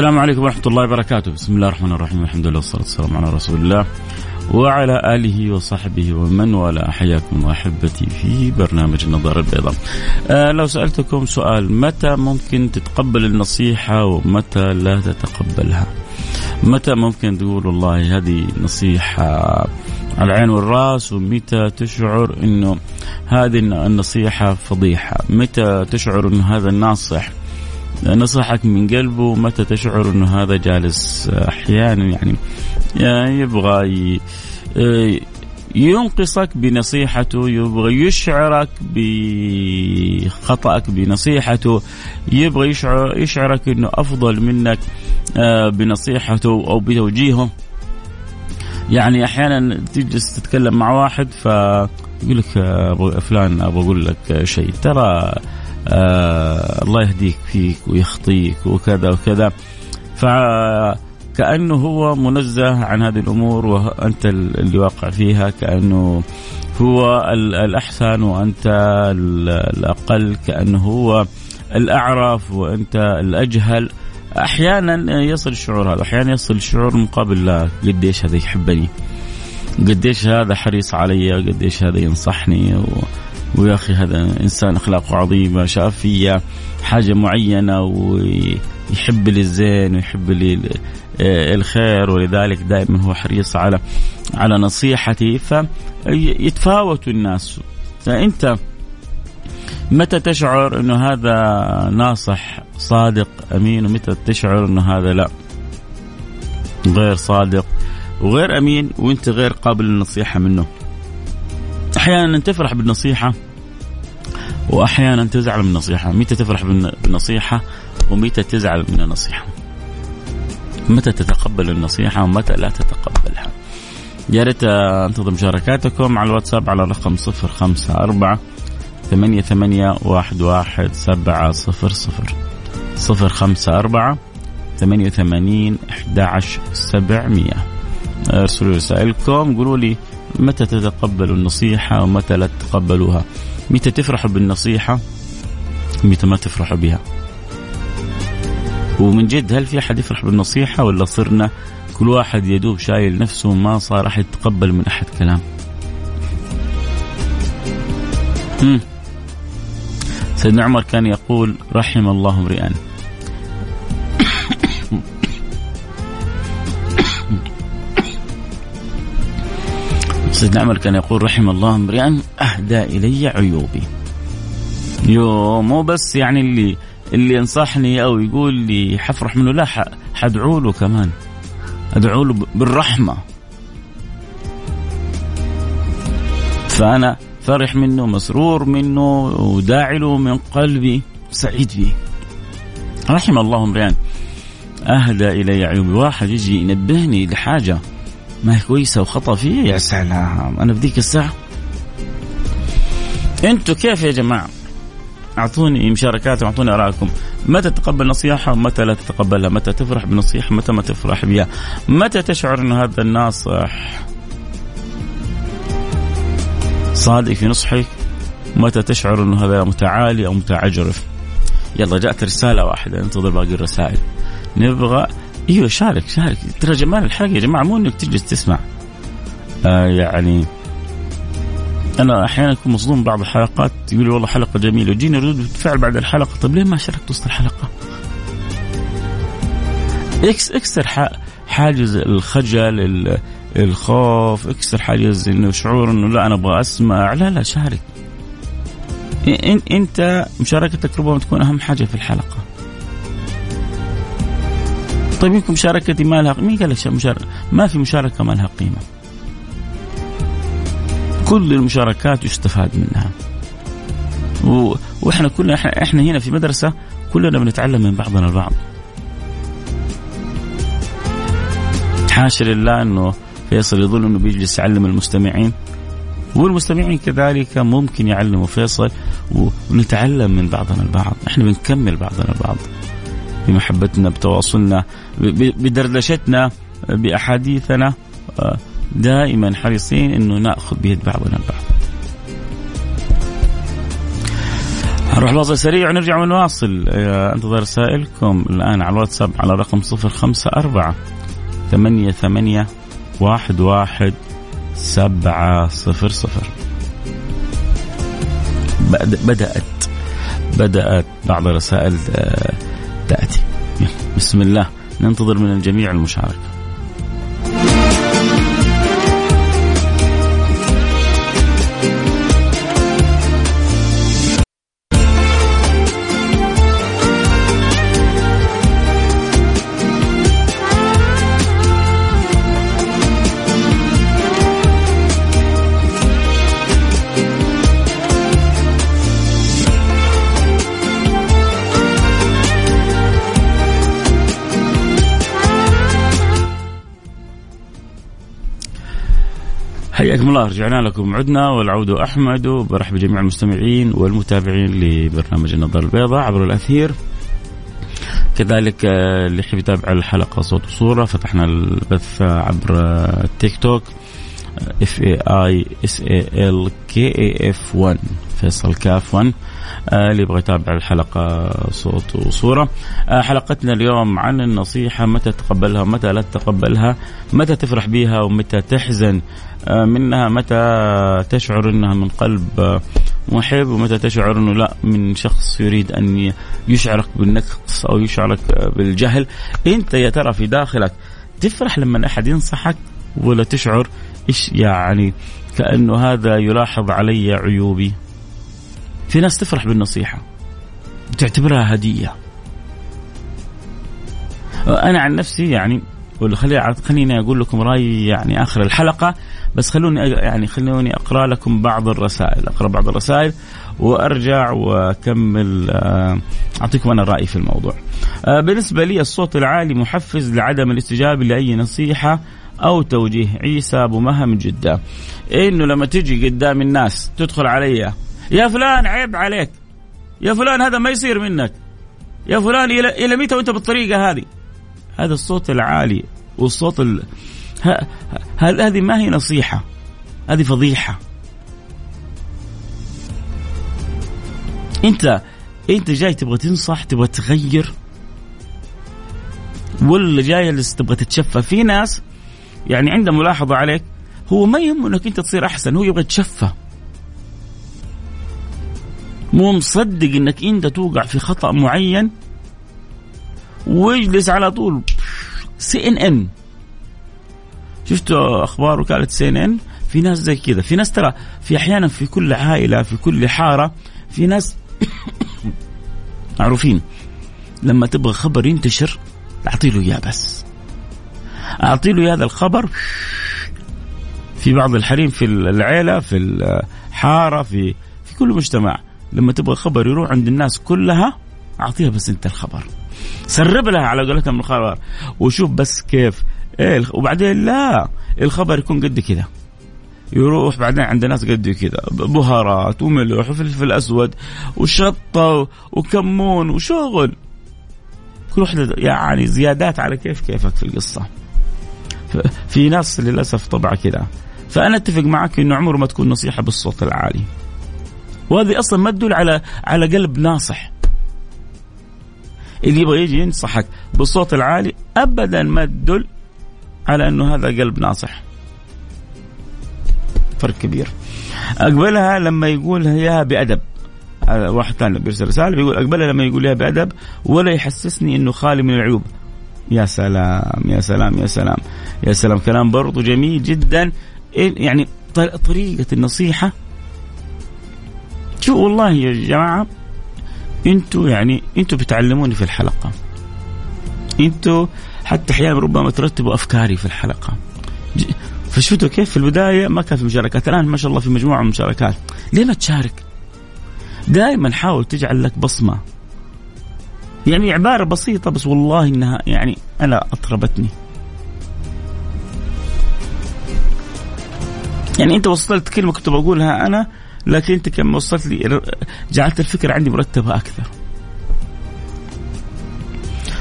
السلام عليكم ورحمة الله وبركاته. بسم الله الرحمن الرحيم. الحمد لله والصلاة والسلام على رسول الله وعلى آله وصحبه ومن والاه. حياكم أحبتي في برنامج النظارة البيضاء. آه لو سألتكم سؤال متى ممكن تتقبل النصيحة ومتى لا تتقبلها؟ متى ممكن تقول والله هذه نصيحة على العين والرأس ومتى تشعر إنه هذه النصيحة فضيحة؟ متى تشعر إنه هذا الناصح نصحك من قلبه متى تشعر إنه هذا جالس أحيانا يعني, يعني يبغى ينقصك بنصيحته يبغى يشعرك بخطأك بنصيحته يبغى يشعر يشعرك إنه أفضل منك بنصيحته أو بتوجيهه. يعني أحيانا تجلس تتكلم مع واحد فيقول لك فلان أبغى أقول لك شيء. ترى آه الله يهديك فيك ويخطيك وكذا وكذا. فكأنه هو منزه عن هذه الأمور وأنت اللي واقع فيها كأنه هو الأحسن وأنت الأقل كأنه هو الأعرف وأنت الأجهل. أحيانا يصل الشعور هذا أحيانا يصل الشعور مقابل لا قديش هذا يحبني؟ قديش هذا حريص علي؟ قديش هذا ينصحني؟ و... ويا أخي هذا إنسان أخلاقه عظيمة شاف فيا حاجة معينة ويحب لي الزين ويحب لي الخير ولذلك دائما هو حريص على على نصيحتي. فيتفاوت الناس. فأنت متى تشعر إنه هذا ناصح صادق أمين؟ ومتى تشعر إنه هذا لا؟ غير صادق وغير أمين وأنت غير قابل للنصيحة منه. أحيانا تفرح بالنصيحة وأحيانا تزعل من النصيحة. متى تفرح بالنصيحة ومتى تزعل من النصيحة؟ متى تتقبل النصيحة ومتى لا تتقبلها؟ يا ريت أنتظر مشاركاتكم على الواتساب على رقم 054 ثمانية ثمانية واحد واحد سبعة صفر صفر. صفر خمسة أربعة ثمانية وثمانين أحد عشر سبعمية. ارسلوا رسائلكم قولوا لي متى تتقبلوا النصيحة ومتى لا تتقبلوها متى تفرحوا بالنصيحة؟ متى ما تفرحوا بها؟ ومن جد هل في أحد يفرح بالنصيحة ولا صرنا كل واحد يدوب شايل نفسه ما صار أحد يتقبل من أحد كلام. سيدنا عمر كان يقول رحم الله امرئا. سيدنا عمر كان يقول رحم الله امرئا أهدى إلي عيوبي. يو مو بس يعني اللي اللي ينصحني أو يقول لي حفرح منه لا حدعو له كمان. أدعو له بالرحمة. فأنا فرح منه مسرور منه وداعي له من قلبي سعيد به رحم الله امرئا أهدى إلي عيوبي. واحد يجي ينبهني لحاجة. ما هي كويسة وخطأ فيه يا سلام. أنا ذيك الساعة. أنتوا كيف يا جماعة؟ أعطوني مشاركات وأعطوني آرائكم. متى تتقبل نصيحة؟ ومتى لا تتقبلها؟ متى تفرح بنصيحة؟ متى ما تفرح بها؟ متى تشعر انه هذا الناصح؟ صادق في نصحك؟ متى تشعر انه هذا متعالي أو متعجرف؟ يلا جاءت رسالة واحدة. انتظر باقي الرسائل. نبغى إيوه شارك شارك. ترى جمال الحلقة يا جماعة مو إنك تجلس تسمع. آه يعني أنا أحيانا أكون مصدوم بعض الحلقات يقول والله حلقة جميلة وجيني ردود فعل بعد الحلقة طيب ليه ما شاركت وسط الحلقة؟ إكس إكسر حاجز الخجل الخوف إكسر حاجز إنه شعور إنه لا أنا أبغى أسمع. لا لا شارك. أنت مشاركتك ربما تكون أهم حاجة في الحلقة. طيب يمكن مشاركتي ما لها مين قال لك مشاركة؟ ما في مشاركة ما لها قيمة. كل المشاركات يستفاد منها. و... وإحنا كلنا إحنا, إحنا هنا في مدرسة كلنا بنتعلم من بعضنا البعض. حاشا لله إنه فيصل يظن إنه بيجلس يعلم المستمعين. والمستمعين كذلك ممكن يعلموا فيصل ونتعلم من بعضنا البعض. إحنا بنكمل بعضنا البعض. بمحبتنا بتواصلنا بدردشتنا بأحاديثنا آه، دائما حريصين إنه نأخذ بيد بعضنا البعض. نروح فاصل سريع ونرجع ونواصل. آه، انتظر رسائلكم الآن على الواتساب على رقم 054 ثمانية ثمانية واحد واحد سبعة صفر صفر. بدأت بدأت بعض الرسائل آه، تأتي. بسم الله. ننتظر من الجميع المشاركة. الله رجعنا لكم عدنا والعود أحمد وبرحب بجميع المستمعين والمتابعين لبرنامج النظاره البيضاء عبر الأثير. كذلك آه، اللي يحب يتابع الحلقة صوت وصورة فتحنا البث عبر التيك توك. F A I S A L K A F 1 فيصل كاف 1 آه، اللي يبغى يتابع الحلقة صوت وصورة. آه، حلقتنا اليوم عن النصيحة متى تقبلها ومتى لا تتقبلها متى تفرح بها ومتى تحزن. آه، منها متى تشعر إنها من قلب محب ومتى تشعر إنه لا من شخص يريد أن يشعرك بالنقص أو يشعرك بالجهل. أنت يا ترى في داخلك تفرح لما أحد ينصحك ولا تشعر؟ إيش يعني؟ كأنه هذا يلاحظ علي عيوبي. في ناس تفرح بالنصيحة. تعتبرها هدية. أنا عن نفسي يعني خليني أقول لكم رأيي يعني آخر الحلقة بس خلوني يعني خلوني أقرأ لكم بعض الرسائل. أقرأ بعض الرسائل وأرجع وأكمل آه، أعطيكم أنا رأيي في الموضوع. آه، بالنسبة لي الصوت العالي محفز لعدم الاستجابة لأي نصيحة أو توجيه عيسى أبو مها من جدة. إنه لما تجي قدام الناس تدخل علي يا فلان عيب عليك يا فلان هذا ما يصير منك يا فلان إلى إلى متى وأنت بالطريقة هذه؟ هذا الصوت العالي والصوت ال... هذه ما هي نصيحة هذه فضيحة. أنت أنت جاي تبغى تنصح تبغى تغير؟ ولا جاي تبغى تتشفى؟ في ناس يعني عنده ملاحظة عليك هو ما يهمه إنك أنت تصير أحسن هو يبغى يتشفى. مو مصدق إنك أنت توقع في خطأ معين ويجلس على طول. CNN. شفتوا أخبار وكالة CNN؟ في ناس زي كذا. في ناس ترى في أحيانا في كل عائلة في كل حارة في ناس معروفين. لما تبغى خبر ينتشر اعطي له إياه بس. أعطي له هذا الخبر في بعض الحريم في العيلة في الحاره في في كل مجتمع. لما تبغى خبر يروح عند الناس كلها أعطيها بس أنت الخبر. سرب لها على قولتهم الخبر. وشوف بس كيف. إيه وبعدين لا الخبر يكون قد كذا يروح بعدين عند ناس قد كذا بهارات وملح وفلفل أسود وشطة وكمون وشغل. كل واحدة يعني زيادات على كيف كيفك في القصة. في ناس للأسف طبعا كذا. فأنا أتفق معك إنه عمره ما تكون نصيحة بالصوت العالي. وهذه أصلا ما تدل على على قلب ناصح. اللي يبغى يجي ينصحك بالصوت العالي ابدا ما تدل على إنه هذا قلب ناصح. فرق كبير. أقبلها لما يقول اياها بأدب. واحد ثاني بيرسل رسالة بيقول أقبلها لما يقول اياها بأدب ولا يحسسني إنه خالي من العيوب. يا سلام يا سلام يا سلام. يا سلام. كلام برضو جميل جدا. يعني طريقة النصيحة. شو والله يا جماعة أنتوا يعني أنتوا بتعلموني في الحلقة. أنتوا حتى أحيانا ربما ترتبوا أفكاري في الحلقة. فشفتوا كيف؟ في البداية ما كان في مشاركات الآن ما شاء الله في مجموعة من المشاركات. ليه ما تشارك؟ دائما حاول تجعل لك بصمة. يعني عبارة بسيطة بس والله إنها يعني أنا أطربتني. يعني أنت وصلت كلمة كنت بقولها أنا لكن أنت كم وصلت لي جعلت الفكرة عندي مرتبة أكثر.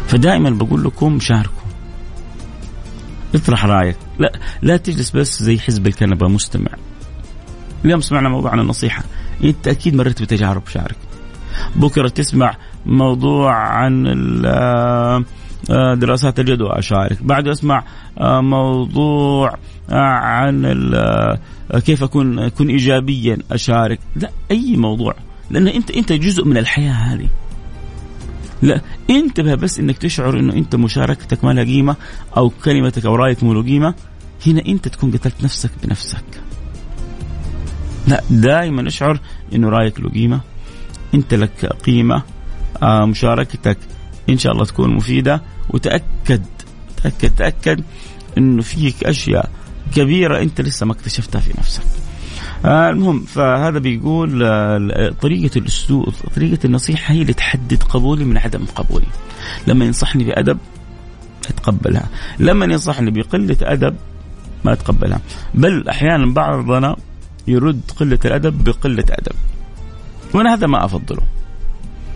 فدائما بقول لكم شاركوا. اطرح رأيك. لا لا تجلس بس زي حزب الكنبة مستمع. اليوم سمعنا موضوع عن النصيحه أنت أكيد مريت بتجارب شارك. بكرة تسمع موضوع عن آه، آه، دراسات الجدوى اشارك بعد أسمع آه، موضوع عن كيف أكون أكون ايجابيا اشارك لا أي موضوع. لأن أنت أنت جزء من الحياة هذه. لا انتبه بس إنك تشعر إنه أنت مشاركتك ما لها قيمة أو كلمتك أو رأيك مو قيمة. هنا أنت تكون قتلت نفسك بنفسك. لا دائما أشعر إنه رأيك له قيمة. أنت لك قيمة. مشاركتك إن شاء الله تكون مفيدة. وتأكد تأكد تأكد إنه فيك أشياء كبيرة أنت لسه ما اكتشفتها في نفسك. آه المهم فهذا بيقول آه طريقة الأسلوب طريقة النصيحة هي اللي تحدد قبولي من عدم قبولي. لما ينصحني بأدب أتقبلها. لما ينصحني بقلة أدب ما أتقبلها. بل أحيانا بعضنا يرد قلة الأدب بقلة أدب. وأنا هذا ما أفضله.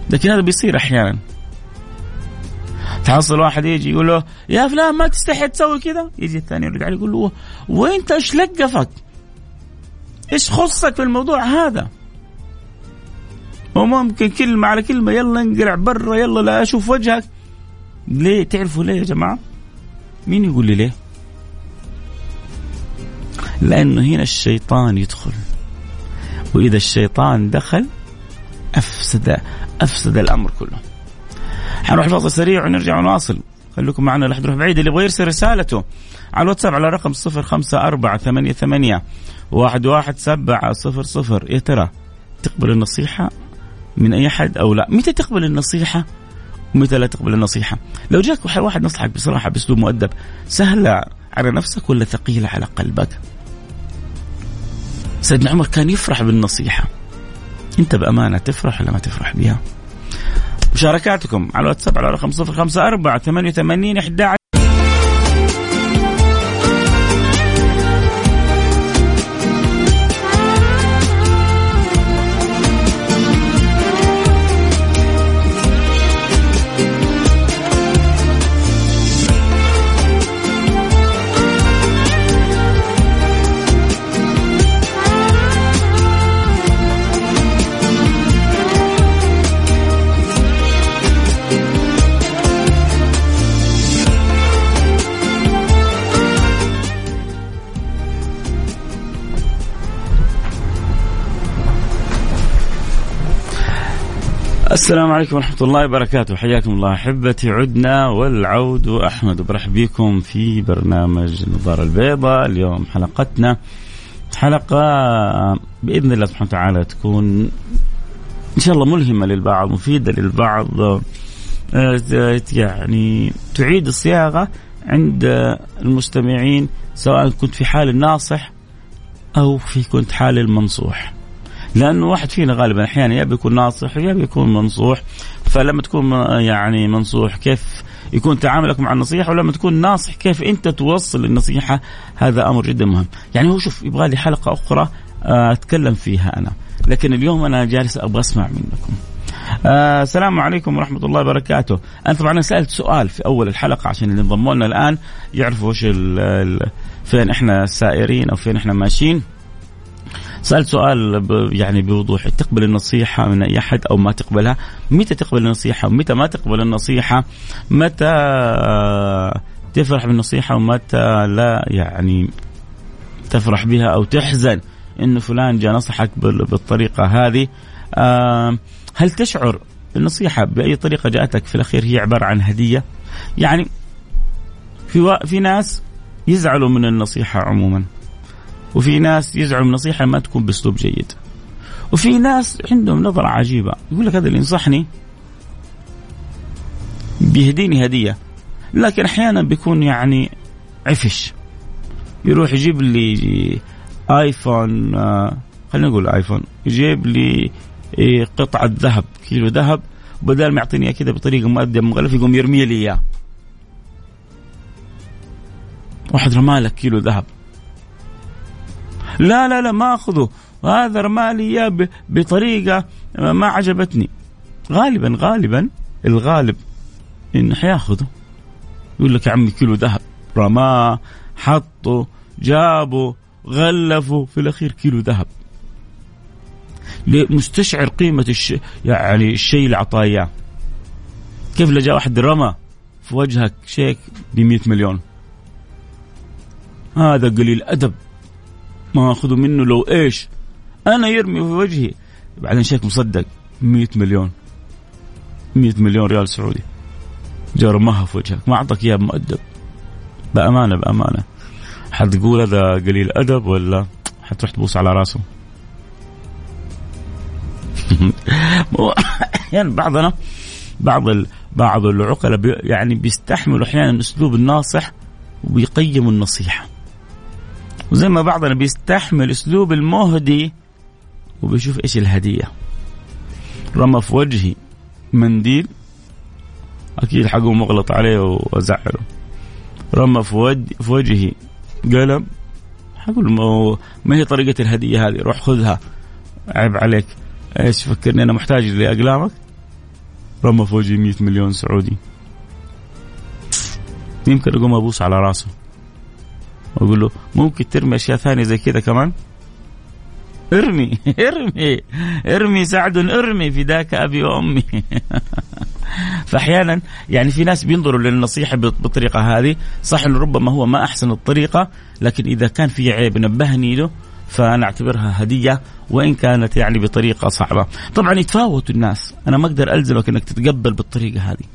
لكن هذا بيصير أحيانا. تحصل واحد يجي يقول له يا فلان ما تستحي تسوي كذا؟ يجي الثاني يرد عليه يقول له وإنت إيش لقفك؟ إيش خصك في الموضوع هذا؟ وممكن كلمة على كلمة يلا انقلع برا يلا لا أشوف وجهك. ليه؟ تعرفوا ليه يا جماعة؟ مين يقول لي ليه؟ لأنه هنا الشيطان يدخل. وإذا الشيطان دخل أفسد أفسد الأمر كله. حنروح فاصل سريع ونرجع ونواصل. خليكم معنا لا يروح بعيد اللي يبغى يرسل رسالته على الواتساب على رقم صفر خمسة أربعة ثمانية ثمانية واحد واحد سبعة صفر صفر. يا ترى تقبل النصيحة من أي أحد أو لا؟ متى تقبل النصيحة؟ ومتى لا تقبل النصيحة؟ لو جاك واحد نصحك بصراحة بأسلوب مؤدب سهلة على نفسك ولا ثقيلة على قلبك؟ سيدنا عمر كان يفرح بالنصيحة. أنت بأمانة تفرح ولا ما تفرح بها مشاركاتكم على الواتساب على رقم 054 88 11 السلام عليكم ورحمة الله وبركاته. حياكم الله أحبتي. عدنا والعود أحمد. وبرحب بكم في برنامج النظارة البيضاء اليوم حلقتنا حلقة بإذن الله سبحانه وتعالى تكون إن شاء الله ملهمة للبعض مفيدة للبعض. آه، يعني تعيد الصياغة عند المستمعين سواء كنت في حال الناصح أو في كنت حال المنصوح. لأنه واحد فينا غالبا أحيانا يا بيكون ناصح يا بيكون منصوح فلما تكون يعني منصوح كيف يكون تعاملك مع النصيحة ولما تكون ناصح كيف أنت توصل النصيحة؟ هذا أمر جدا مهم. يعني هو شوف يبغى لي حلقة أخرى آه، أتكلم فيها أنا. لكن اليوم أنا جالس أبغى أسمع منكم. آه السلام عليكم ورحمة الله وبركاته. أنا طبعا سألت سؤال في أول الحلقة عشان اللي انضموا لنا الآن يعرفوا وش فين إحنا سائرين أو فين إحنا ماشيين. سألت سؤال يعني بوضوح تقبل النصيحة من أي أحد أو ما تقبلها؟ متى تقبل النصيحة؟ ومتى ما تقبل النصيحة؟ متى تفرح بالنصيحة؟ ومتى لا يعني تفرح بها أو تحزن إنه فلان جاء نصحك بالطريقة هذه؟ هل تشعر النصيحة بأي طريقة جاءتك في الأخير؟ هي عبارة عن هدية؟ يعني في و... في ناس يزعلوا من النصيحة عموما. وفي ناس يزعلوا من النصيحه ما تكون بأسلوب جيد. وفي ناس عندهم نظرة عجيبة. يقول لك هذا اللي ينصحني؟ بيهديني هدية. لكن أحيانا بيكون يعني عفش. يروح يجيب لي آيفون آه خلينا نقول آيفون. يجيب لي إيه، قطعة ذهب كيلو ذهب. بدل ما يعطيني كذا بطريقة مؤدبه مغلف يقوم يرمي لي اياه واحد رمالك كيلو ذهب. لا لا لا ما أخذه. هذا رمالي إياه بطريقة ما عجبتني. غالبا غالبا الغالب انه حيأخذه. يقول لك يا عمي كيلو ذهب. رماه حطه جابه غلفه. في الأخير كيلو ذهب. مستشعر قيمة الش... يعني الشيء اللي أعطاه إياه. كيف لو جاء واحد رمى في وجهك شيك ب 100 مليون؟ هذا قليل أدب. ما أخذه منه لو إيش؟ أنا يرمي في وجهي. بعدين شيك مصدق 100 مليون. 100 مليون ريال سعودي. جاء رماها في وجهك ما أعطاك إياه مؤدب بأمانة بأمانة. حتقول هذا قليل أدب ولا حتروح تبوس على راسه؟ يعني بعضنا بعض بعض العقلاء يعني بيستحملوا أحيانا أسلوب الناصح وبيقيموا النصيحة. وزي ما بعضنا بيستحمل أسلوب المهدي وبيشوف إيش الهدية. رمى في وجهي منديل. أكيد حقه مغلط عليه وازعله رمى في, في وجهي قلم. حقول ما هي طريقة الهدية هذه؟ روح خذها. عيب عليك. إيش فكرني؟ أنا محتاج لأقلامك. رمى فوجي 100 مليون سعودي. يمكن أقوم أبوس على راسه. واقول له ممكن ترمي أشياء ثانية زي كذا كمان ارمي ارمي ارمي سعد ارمي فداك أبي وأمي فأحيانا يعني في ناس بينظروا للنصيحة بالطريقة هذه صح إنه ربما هو ما أحسن الطريقة لكن إذا كان في عيب نبهني له فأنا أعتبرها هدية وإن كانت يعني بطريقة صعبة. طبعا يتفاوتوا الناس، أنا ما أقدر ألزمك إنك تتقبل بالطريقة هذه.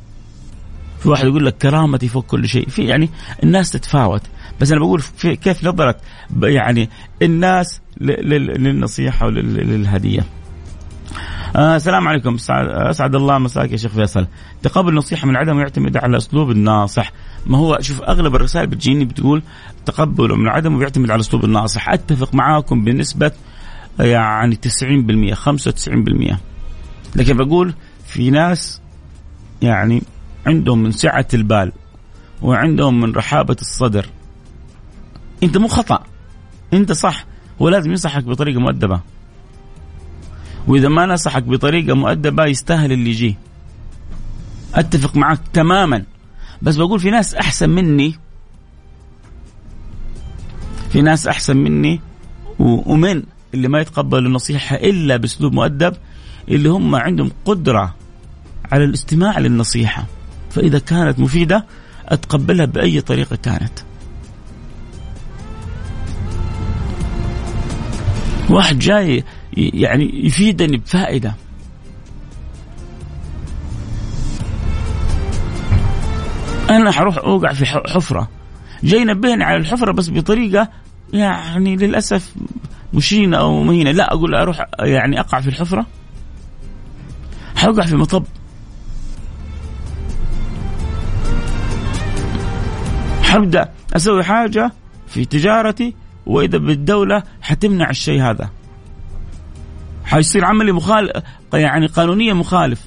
في واحد يقول لك كرامتي فوق كل شيء، في يعني الناس تتفاوت، بس أنا بقول في كيف نظره يعني الناس للنصيحة وللهديه. آه السلام عليكم. أسعد الله مساك يا شيخ فيصل. تقبل النصيحه من عدم يعتمد على أسلوب الناصح. ما هو؟ شوف أغلب الرسائل بتجيني بتقول تقبل من عدم ويعتمد على أسلوب الناصح. أتفق معاكم بنسبة يعني 90% 95% لكن بقول في ناس يعني عندهم من سعة البال وعندهم من رحابة الصدر. انت مو خطأ. انت صح. هو لازم ينصحك بطريقة مؤدبة. وإذا ما نصحك بطريقة مؤدبة يستاهل اللي يجيه. أتفق معك تماما. بس بقول في ناس أحسن مني. في ناس أحسن مني. ومن اللي ما يتقبلوا النصيحة إلا بأسلوب مؤدب اللي هم عندهم قدرة على الاستماع للنصيحة. فإذا كانت مفيدة أتقبلها بأي طريقة كانت. واحد جاي يعني يفيدني بفائدة. أنا حروح أوقع في حفرة. جاي ينبهني على الحفرة بس بطريقة يعني للأسف مشينة أو مهينة. لا أقول أروح يعني أقع في الحفرة. حوقع في مطب. حبدا أسوي حاجة في تجارتي وإذا بالدولة حتمنع الشيء هذا. حيصير عملي مخالف يعني قانونيا مخالف.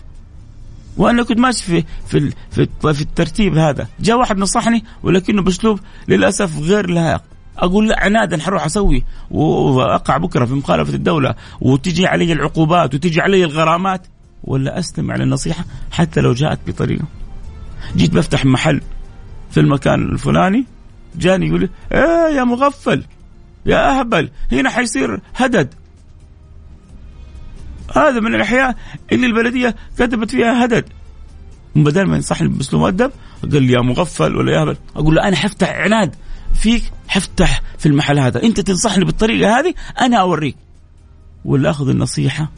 وأنا كنت ماشي في في في, في الترتيب هذا. جاء واحد نصحني ولكنه بأسلوب للأسف غير لائق. أقول لا عنادا حروح أسوي وأقع بكرة في مخالفة الدولة وتجي علي العقوبات وتجي علي الغرامات. ولا أستمع للنصيحة حتى لو جاءت بطريقة. جيت بفتح محل في المكان الفلاني جاني يقول لي إيه يا مغفل يا أهبل هنا حيصير هدد. هذا من الأحياء اللي البلدية كتبت فيها هدد. بدل ما ينصحني بأسلوب مؤدب قال لي يا مغفل ولا يا هبل أقول له أنا حفتح عناد فيك حفتح في المحل هذا. أنت تنصحني بالطريقة هذه أنا أوريك. ولا اخذ النصيحة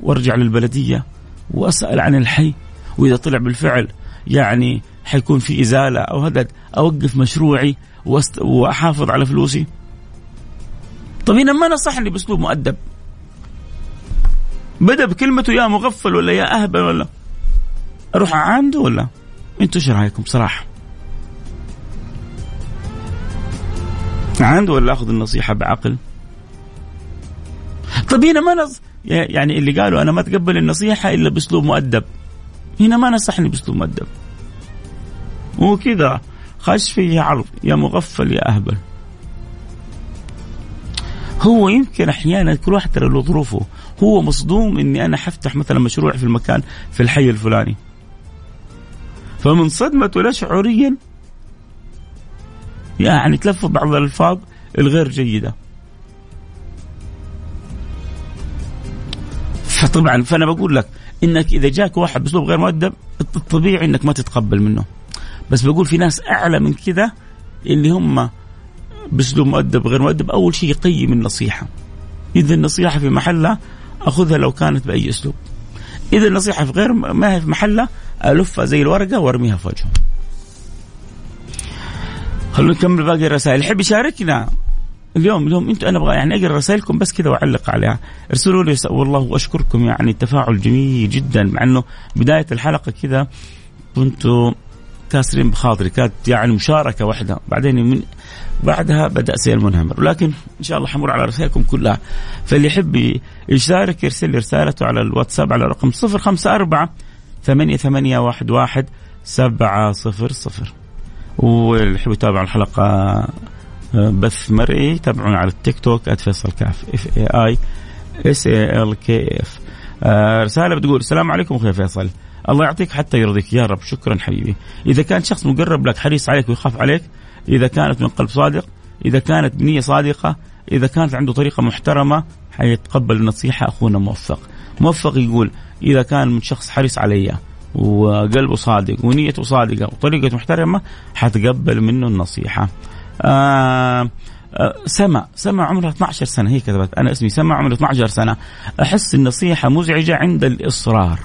وأرجع للبلدية وأسأل عن الحي وإذا طلع بالفعل يعني حيكون في إزالة أو هدد أوقف مشروعي وأحافظ على فلوسي؟ طب هنا ما نصحني بأسلوب مؤدب. بدأ بكلمته يا مغفل ولا يا أهبل ولا أروح عنده ولا؟ أنتوا إيش رأيكم؟ بصراحه عنده ولا أخذ النصيحة بعقل؟ طب هنا ما نص... يعني اللي قالوا أنا ما أتقبل النصيحة إلا بأسلوب مؤدب. هنا ما نصحني بأسلوب مؤدب. وكذا خش فيه عرض يا مغفل يا أهبل. هو يمكن أحيانا كل واحد ترى له ظروفه. هو مصدوم إني أنا حفتح مثلا مشروع في المكان في الحي الفلاني. فمن صدمته لا شعوريا يعني تلفظ بعض الألفاظ الغير جيدة. فطبعا فأنا بقول لك إنك إذا جاك واحد بأسلوب غير مؤدب الطبيعي إنك ما تتقبل منه. بس بقول في ناس أعلى من كذا اللي هم باسلوب مؤدب غير مؤدب أول شيء يقيم النصيحه إذا النصيحة في محلها أخذها لو كانت بأي أسلوب. إذا النصيحة في غير ما هي في محلها ألفها زي الورقة وأرميها في وجهه. خلونا نكمل باقي الرسائل. يحب يشاركنا؟ اليوم اليوم أنتم أنا أبغى يعني أقرأ رسائلكم بس كذا وأعلق عليها. ارسلوا لي والله واشكركم يعني التفاعل جميل جدا مع إنه بداية الحلقة كذا كنتوا كاسرين بخاطري. كانت يعني مشاركة واحدة. بعدين من بعدها بدأ سير منهمر. ولكن إن شاء الله حمر على رسائلكم كلها. فاللي يحب يشارك يرسل لي رسالته على الواتساب على رقم 054 ثمانية ثمانية واحد واحد سبعة صفر صفر. واللي يحب يتابع الحلقة آه، بث مرئي تابعونا على التيك توك @فيصل كاف F A I S A L K F رسالة بتقول السلام عليكم أخوي فيصل. الله يعطيك حتى يرضيك. يا رب شكرا حبيبي. إذا كان شخص مقرب لك حريص عليك ويخاف عليك إذا كانت من قلب صادق إذا كانت بنية صادقة إذا كانت عنده طريقة محترمة حيتقبل النصيحة. أخونا موفق. موفق يقول إذا كان من شخص حريص علي وقلبه صادق ونيته صادقة وطريقة محترمة حتقبل منه النصيحة. آه آه سما سما عمرها 12 سنة. هي كتبت. أنا اسمي سما عمري 12 سنة. أحس النصيحة مزعجة عند الإصرار.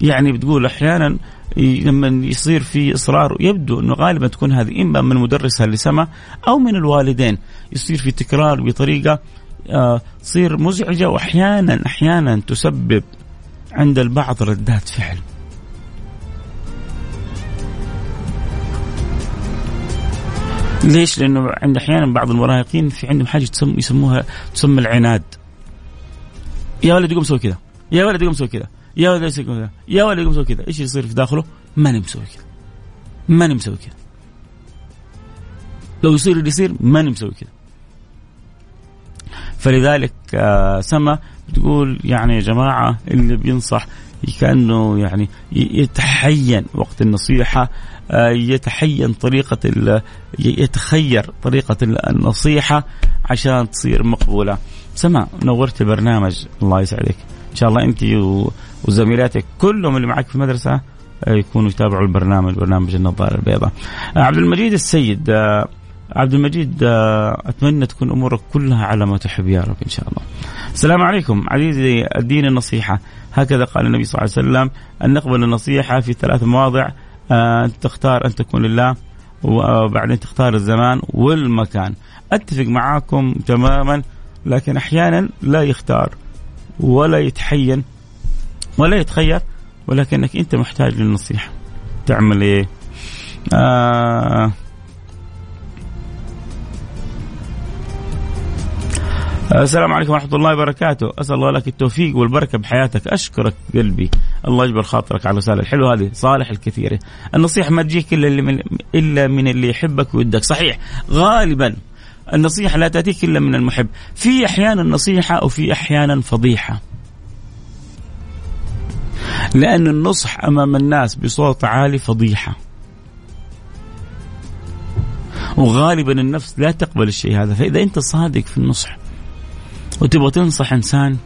يعني بتقول أحيانا لما يصير في إصرار يبدو إنه غالبا تكون هذه إما من مدرسها اللي سمع أو من الوالدين يصير في تكرار بطريقة آه، تصير مزعجة واحيانا أحيانا تسبب عند البعض ردات فعل. ليش؟ لأنه عند أحيانا بعض المراهقين في عندهم حاجة تسمى يسموها تسمى العناد. يا ولد قوم سوي كذا، يا ولد قوم سوي كذا، يا ولد يسوي كذا. يا ولد يقوم يسوي كذا. إيش يصير في داخله؟ ماني مسوي كذا. ماني مسوي كذا. لو يصير اللي يصير ماني مسوي كذا. فلذلك آه سما بتقول يعني يا جماعة اللي بينصح كأنه يعني يتحين وقت النصيحة آه يتحين طريقة يتخير طريقة النصيحة عشان تصير مقبولة. سما نورت البرنامج. الله يسعدك. إن شاء الله أنت وزميلاتك كلهم اللي معك في المدرسة آه، يكونوا يتابعوا البرنامج برنامج النظارة البيضاء. آه، عبد المجيد السيد آه، عبد المجيد أتمنى تكون أمورك كلها على ما تحب يا رب إن شاء الله. السلام عليكم عزيزي الدين النصيحة هكذا قال النبي صلى الله عليه وسلم أن نقبل النصيحة في ثلاث مواضع أن تختار أن تكون لله وبعدين تختار الزمان والمكان. أتفق معاكم تماما لكن أحيانا لا يختار ولا يتحين ولا يتخير ولكنك أنت محتاج للنصيحة. تعمل إيه؟ آه. السلام عليكم ورحمة الله وبركاته، أسأل الله لك التوفيق والبركة بحياتك، أشكرك قلبي، الله يجبر خاطرك على الرسالة الحلوة هذه، صالح الكثير. النصيحة ما تجيك إلا اللي من إلا من اللي يحبك ويدك، صحيح، غالبا النصيحة لا تأتيك إلا من المحب، في أحيانا نصيحة وفي أحيانا فضيحة. لأن النصح أمام الناس بصوت عالي فضيحة. وغالبا النفس لا تقبل الشيء هذا. فإذا أنت صادق في النصح وتبغى تنصح إنسان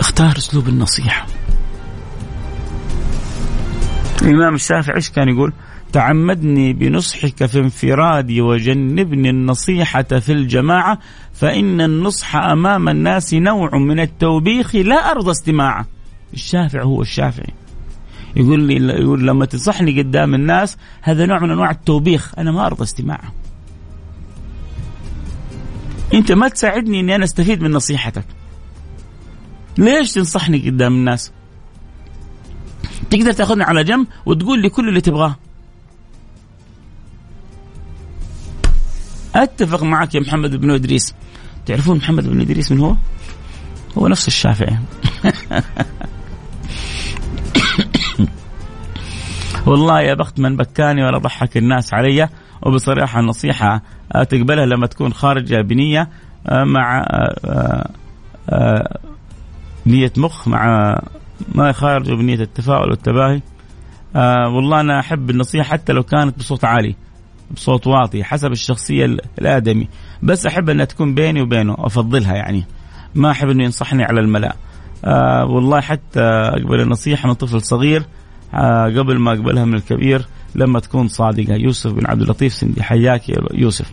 اختار أسلوب النصيحة. الإمام الشافعي إيش كان يقول؟ تعمدني بنصحك في انفرادي وجنبني النصيحة في الجماعة فإن النصح أمام الناس نوع من التوبيخ لا أرضى استماعه الشافعي هو الشافعي. يقول لي يقول لما تنصحني قدام الناس هذا نوع من أنواع التوبيخ أنا ما أرضى استماعه أنت ما تساعدني إني أنا أستفيد من نصيحتك. ليش تنصحني قدام الناس؟ تقدر تأخذني على جنب وتقول لي كل اللي تبغاه. أتفق معك يا محمد بن إدريس. تعرفون محمد بن إدريس من هو؟ هو نفس الشافعي. والله يا بخت من بكاني ولا ضحك الناس علي وبصراحة النصيحه تقبلها لما تكون خارجة بنية آه، مع آه، آه، نية مخ مع ما خارج بنية التفاؤل والتباهي. والله أنا أحب النصيحة حتى لو كانت بصوت عالي. بصوت واطي حسب الشخصية الآدمي. بس أحب أنها تكون بيني وبينه أفضلها يعني. ما أحب أنه ينصحني على الملأ آه والله حتى أقبل النصيحة من طفل صغير آه قبل ما أقبلها من الكبير لما تكون صادقة. يوسف بن عبد اللطيف سندي. حياك يا يوسف.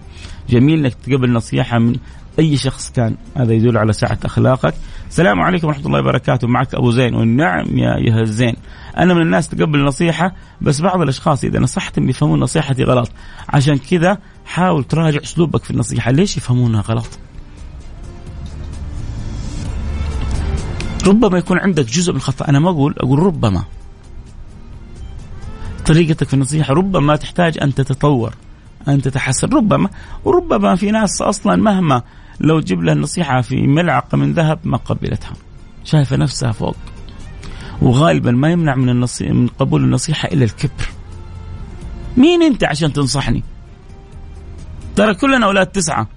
جميل إنك تقبل نصيحة من أي شخص كان هذا يدل على سعة أخلاقك. السلام عليكم ورحمة الله وبركاته. معك أبو زين. والنعم يا أيها الزين. أنا من الناس تقبل نصيحه بس بعض الأشخاص إذا نصحتهم يفهمون نصيحتي غلط. عشان كذا حاول تراجع أسلوبك في النصيحة. ليش يفهمونها غلط؟ ربما يكون عندك جزء من الخطأ. أنا ما أقول أقول ربما. طريقتك في النصيحة ربما تحتاج أن تتطور أن تتحسن. ربما وربما في ناس أصلا مهما لو تجيب لها النصيحة في ملعقة من ذهب ما قبلتها. شايفة نفسها فوق. وغالبا ما يمنع من النصيحة من قبول النصيحة إلا الكبر. مين أنت عشان تنصحني؟ ترى كلنا أولاد تسعة.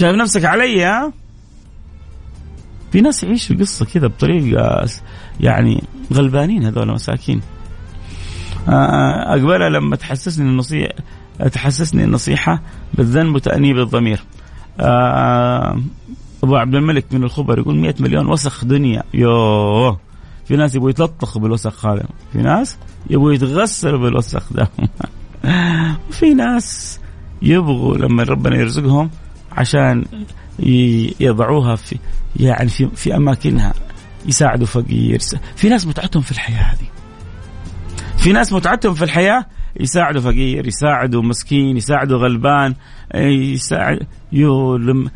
شايف نفسك علي ها؟ في ناس يعيشوا القصة كذا بطريقة يعني غلبانين هذول مساكين. أقبلها لما تحسسني النصيحة تحسسني النصيحة بالذنب وتأنيب الضمير. أبو عبد الملك من الخبر يقول 100 مليون وسخ دنيا. يوه. في ناس يبغوا يتلطخوا بالوسخ هذا. في ناس يبغوا يتغسلوا بالوسخ ده. وفي ناس يبغوا لما ربنا يرزقهم عشان يضعوها في يعني في في أماكنها. يساعدوا فقير. في ناس متعتهم في الحياة هذه. في ناس متعتهم في الحياة يساعدوا فقير يساعدوا مسكين يساعدوا غلبان. يساعد يو لم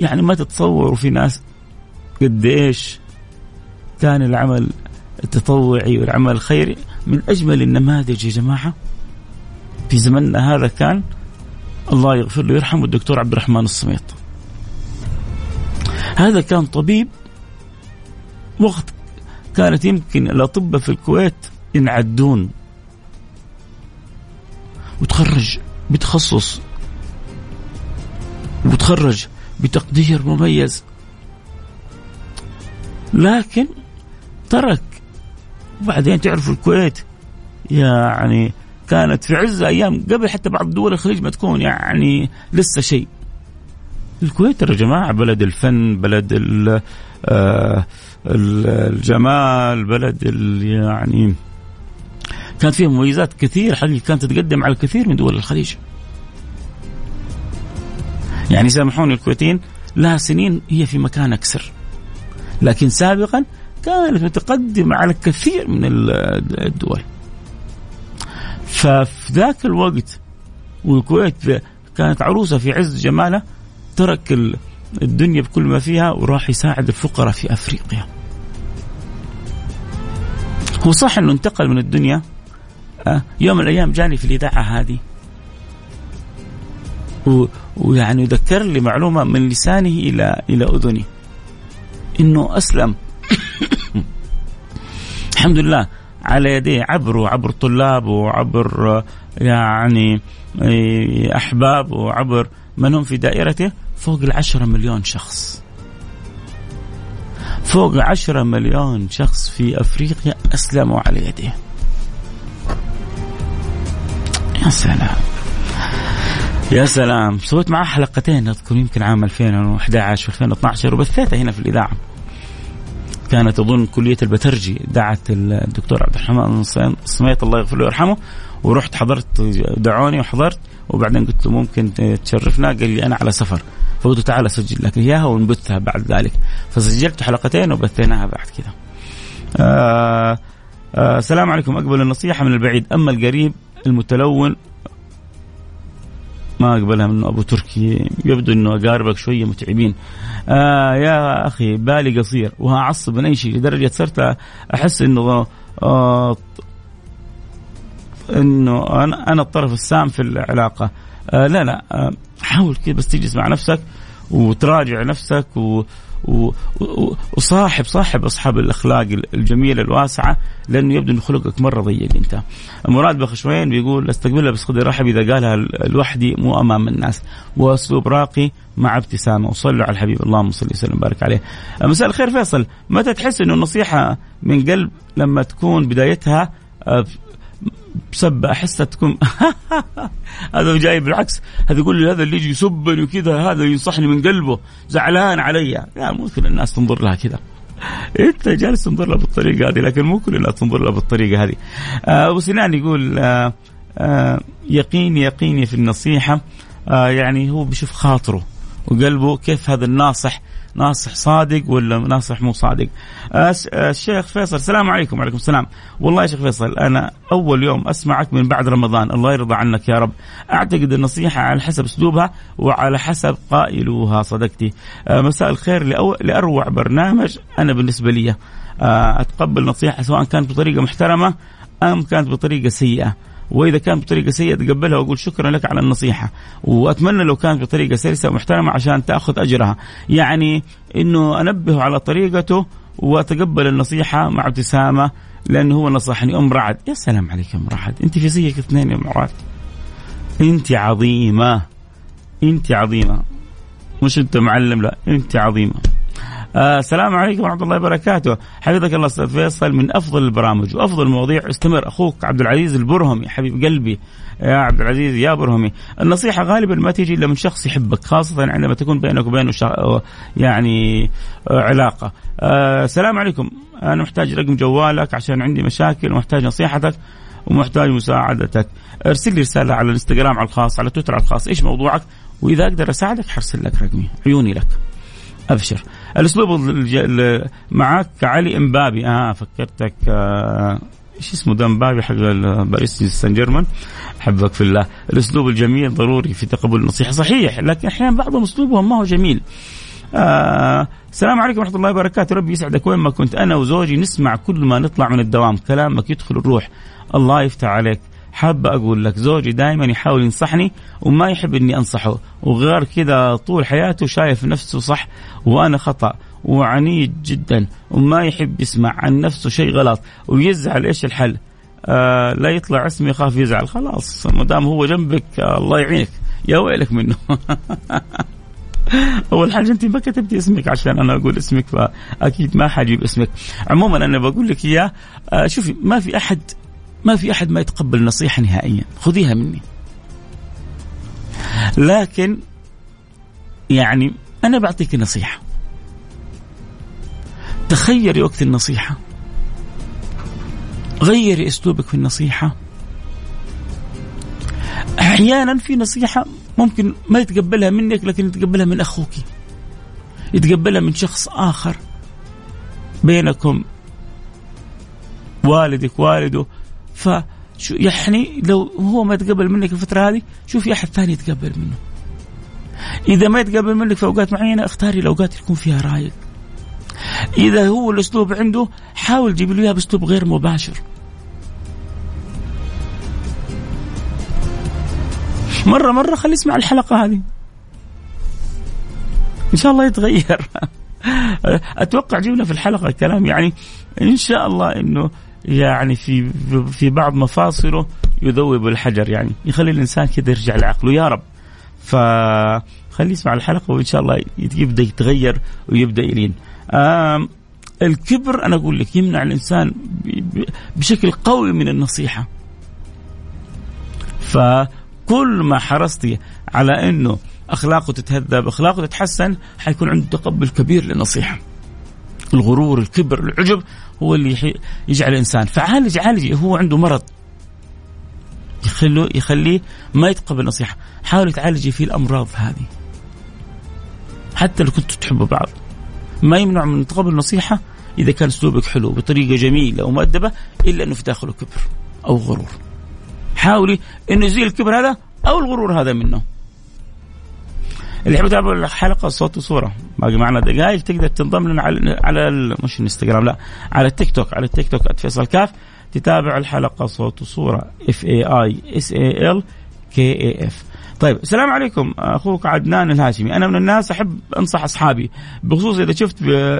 يعني ما تتصوروا في ناس قد إيش كان العمل التطوعي والعمل الخيري من أجمل النماذج يا جماعة. في زمننا هذا كان الله يغفر له ويرحمه الدكتور عبد الرحمن الصميط. هذا كان طبيب وقت كانت يمكن الاطباء في الكويت ينعدون. وتخرج بتخصص وتخرج بتقدير مميز. لكن ترك. وبعدين تعرفوا الكويت يعني كانت في عز أيام قبل حتى بعض دول الخليج ما تكون يعني لسه شيء. الكويت يا جماعة بلد الفن بلد آه، الجمال بلد يعني كانت فيها مميزات كثير حقيقة كانت تتقدم على الكثير من دول الخليج. يعني سامحوني الكويتيين لها سنين هي في مكان أكثر. لكن سابقا كانت متقدمة على كثير من الدول. ففي ذاك الوقت والكويت كانت عروسة في عز جمالها ترك الدنيا بكل ما فيها وراح يساعد الفقراء في أفريقيا. هو صح إنه انتقل من الدنيا آه، يوم من الأيام جاني في الإذاعة هذه. ويعني ذكر لي معلومة من لسانه إلى إلى اذني إنه أسلم. الحمد لله. على يديه عبر وعبر طلاب وعبر يعني أحباب وعبر من هم في دائرته؟ فوق العشرة مليون شخص. فوق عشرة مليون شخص في أفريقيا أسلموا على يديه يا سلام. يا سلام. سويت معاه حلقتين اذكر يمكن عام 2011 2012 وبثيتها هنا في الإذاعة. كانت اظن كلية البترجي دعت الدكتور عبد الرحمن الصميت الله يغفر له ويرحمه ورحت حضرت دعوني وحضرت وبعدين قلت له ممكن تشرفنا قال لي أنا على سفر. فقلت تعال سجل لك إياها ونبثها بعد ذلك. فسجلت حلقتين وبثيناها بعد كذا. آه آه السلام عليكم. أقبل النصيحة من البعيد. أما القريب المتلون ما أقبلها منه أبو تركي. يبدو إنه أقاربك شوية متعبين. آه يا أخي بالي قصير. وهعصب من أي شيء لدرجه صرت أحس إنه آه إنه أنا أنا الطرف السام في العلاقة. آه لا لا آه حاول كذا بس تجلس مع نفسك وتراجع نفسك و وصاحب صاحب أصحاب الأخلاق الجميلة الواسعة لأنه يبدو انه خلقك مرة ضيق أنت. مراد بخشوين بيقول أستقبلها بصدر رحب إذا قالها لوحدي مو أمام الناس وأسلوب راقي مع ابتسامة وصلوا على الحبيب اللهم صل وسلم وبارك عليه. مساء الخير فيصل متى تحس إنه النصيحة من قلب لما تكون بدايتها احسها تكون هذا جاي بالعكس هذا يقول لي هذا اللي يجي يسبني وكذا هذا ينصحني من قلبه. زعلان علي. لا مو كل الناس تنظر لها كذا. أنت جالس تنظر لها بالطريقة هذه لكن مو كل الناس تنظر لها بالطريقة هذه. آه، أبو سنان يقول آه آه يقيني يقيني في النصيحة. آه يعني هو بيشوف خاطره وقلبه كيف هذا الناصح ناصح صادق ولا ناصح مو صادق؟ الشيخ فيصل السلام عليكم وعليكم السلام. والله يا شيخ فيصل أنا أول يوم أسمعك من بعد رمضان الله يرضى عنك يا رب. أعتقد النصيحة على حسب أسلوبها وعلى حسب قائلوها صدقتي. مساء الخير. لأروع برنامج أنا بالنسبة لي. أتقبل نصيحة سواء كانت بطريقة محترمة أم كانت بطريقة سيئة. وإذا كانت بطريقة سيئة تقبلها وأقول شكرا لك على النصيحة. وأتمنى لو كانت بطريقة سلسة ومحترمة عشان تأخذ أجرها. يعني إنه انبهه على طريقته وأتقبل النصيحة مع ابتسامة لأنه هو نصحني. أم رعد يا سلام عليك ام رعد. أنت في زيك اثنين يا أم رعد. أنت عظيمة. أنت عظيمة. مش أنت معلم لا أنت عظيمة. السلام عليكم ورحمة الله وبركاته. حفظك الله أستاذ فيصل من أفضل البرامج وأفضل المواضيع. استمر أخوك عبد العزيز البرهمي حبيب قلبي. يا عبد العزيز يا برهمي. النصيحة غالبا ما تيجي إلا من شخص يحبك خاصة عندما تكون بينك وبينه يعني آه، علاقة. آه السلام عليكم. أنا محتاج رقم جوالك عشان عندي مشاكل ومحتاج نصيحتك ومحتاج مساعدتك. ارسل لي رسالة على الإنستغرام على الخاص على تويتر على الخاص. إيش موضوعك؟ وإذا أقدر أساعدك حرسل لك رقمي عيوني لك. أبشر. الأسلوب معك علي إمبابي. آه فكرتك آه إيش اسمه ده إمبابي حق باريس سان جيرمان أحبك في الله. الأسلوب الجميل ضروري في تقبل النصيحة. صحيح لكن أحيانا بعضهم أسلوبهم ما هو جميل. آه السلام عليكم ورحمة الله وبركاته. ربي يسعدك. وين ما كنت أنا وزوجي نسمع كل ما نطلع من الدوام. كلامك يدخل الروح. الله يفتح عليك. حابة أقول لك زوجي دائما يحاول ينصحني وما يحب إني أنصحه وغير كذا طول حياته شايف نفسه صح وأنا خطأ وعنيد جدا وما يحب يسمع عن نفسه شيء غلط ويزعل إيش الحل؟ آه لا يطلع اسمي يخاف يزعل. خلاص ما دام هو جنبك آه الله يعينك. يا ويلك منه. أول حاجة أنت ما كتبتي اسمك عشان أنا أقول اسمك فأكيد ما حجيب اسمك. عموما أنا بقول لك إياه آه شوفي ما في أحد ما في أحد ما يتقبل نصيحة نهائيا. خذيها مني. لكن يعني أنا بعطيك نصيحة. تخيري وقت النصيحة. غيري أسلوبك في النصيحة. أحيانا في نصيحة ممكن ما يتقبلها منك لكن يتقبلها من أخوك. يتقبلها من شخص آخر. بينكم. والدك والده. ف يعني لو هو ما يتقبل منك الفترة هذه شوفي أحد ثاني يتقبل منه. إذا ما يتقبل منك في أوقات معينة اختاري الأوقات اللي يكون فيها رايق إذا هو الأسلوب عنده حاول تجيب له اياه بأسلوب غير مباشر. مرة مرة خليه يسمع الحلقة هذه. إن شاء الله يتغير. أتوقع جبنا في الحلقة كلام يعني إن شاء الله إنه يعني في في بعض مفاصله يذوب الحجر يعني يخلي الإنسان كذا يرجع لعقله. يا رب. فخليه يسمع الحلقة وإن شاء الله يبدأ يتغير ويبدأ يلين. الكبر أنا أقول لك يمنع الإنسان بشكل قوي من النصيحة. فكل ما حرصتي على إنه أخلاقه تتهذب أخلاقه تتحسن حيكون عنده تقبل كبير للنصيحة. الغرور الكبر العجب هو اللي يجعل الإنسان فعالج عالج هو عنده مرض. يخليه يخليه ما يتقبل نصيحة. حاولي تعالجي فيه الأمراض هذه. حتى لو كنتوا تحبوا بعض. ما يمنع من تقبل نصيحة إذا كان أسلوبك حلو بطريقة جميلة ومؤدبة إلا أنه في داخله كبر أو غرور. حاولي إنه يزيل الكبر هذا أو الغرور هذا منه. اللي يحب يتابع الحلقة صوت وصورة. باقي معنا دقائق تقدر تنضم لنا على على مش الانستغرام لا على التيك توك على التيك توك @فيصل كاف. تتابع الحلقة صوت وصورة. F A I S A L K A F طيب السلام عليكم أخوك عدنان الهاشمي. أنا من الناس أحب أنصح أصحابي بخصوص إذا شفت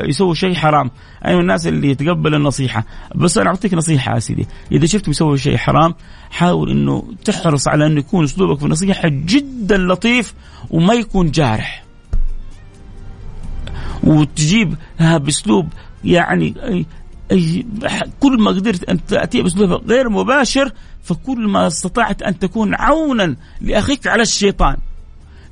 يسوي شيء حرام. أنا من الناس اللي يتقبل النصيحة. بس أنا أعطيك نصيحة يا سيدي. إذا شفت يسوي شيء حرام حاول إنه تحرص على انه يكون أسلوبك في النصيحة جدا لطيف وما يكون جارح. وتجيبها بأسلوب يعني كل ما قدرت أن تأتي بأسلوب غير مباشر فكل ما استطعت أن تكون عونا لأخيك على الشيطان.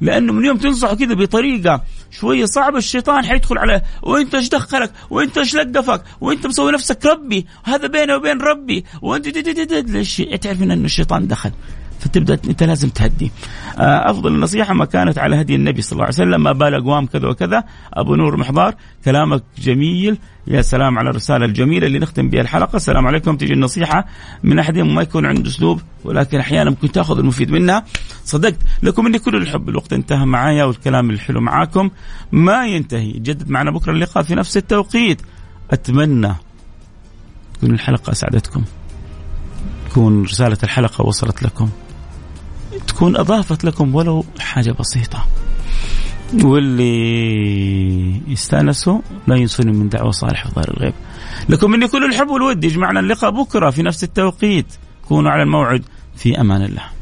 لأنه من يوم تنصحه كذا بطريقة شوية صعبة الشيطان حيدخل عليه وانت إيش دخلك وانت إيش لقفك وإنت مسوي نفسك ربي وهذا بيني وبين ربي. وإنت ليش؟ تعرف ان الشيطان دخل. فتبدأ انت لازم تهدي. آه، أفضل النصيحة ما كانت على هدي النبي صلى الله عليه وسلم ما بال اقوام كذا وكذا. أبو نور محضار كلامك جميل. يا سلام على الرسالة الجميلة اللي نختم بها الحلقة. السلام عليكم. تجي النصيحة من احدهم ما يكون عنده أسلوب ولكن أحيانا ممكن تأخذ المفيد منها. صدقت لكم مني كل الحب الوقت انتهى معايا والكلام الحلو معاكم. ما ينتهي. جدد معنا بكرة اللقاء في نفس التوقيت. أتمنى تكون الحلقة اسعدتكم تكون رسالة الحلقة وصلت لكم. تكون أضافت لكم ولو حاجة بسيطة. واللي يستأنسوا لا ينسوني من دعوة صالح وظهر الغيب. لكم مني كل الحب والود يجمعنا اللقاء بكرة في نفس التوقيت. كونوا على الموعد. في أمان الله.